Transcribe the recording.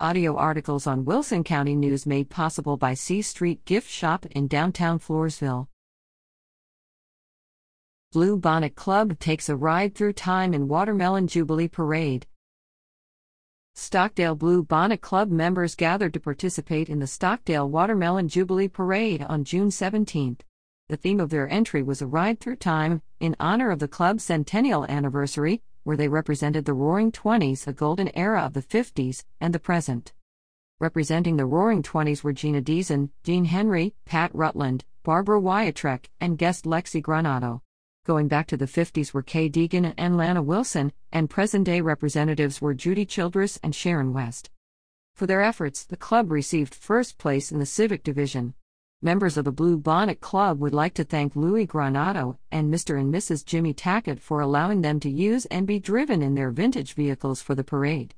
Audio articles on Wilson County News made possible by C Street Gift Shop in downtown Floresville. Blue Bonnet Club takes a ride through time in Watermelon Jubilee Parade. Stockdale Blue Bonnet Club members gathered to participate in the Stockdale Watermelon Jubilee Parade on June 17. The theme of their entry was a ride through time in honor of the club's centennial anniversary, where they represented the Roaring Twenties, a golden era of the 50s, and the present. Representing the Roaring Twenties were Gina Deason, Jeanne Henry, Pat Rutland, Barbara Wiatrek, and guest Lexi Granado. Going back to the 50s were Kay Deagen and Lana Wilson, and present day representatives were Judy Childress and Sharon West. For their efforts, the club received first place in the Civic Division. Members of the Blue Bonnet Club would like to thank Louis Granado and Mr. and Mrs. Jimmy Tackett for allowing them to use and be driven in their vintage vehicles for the parade.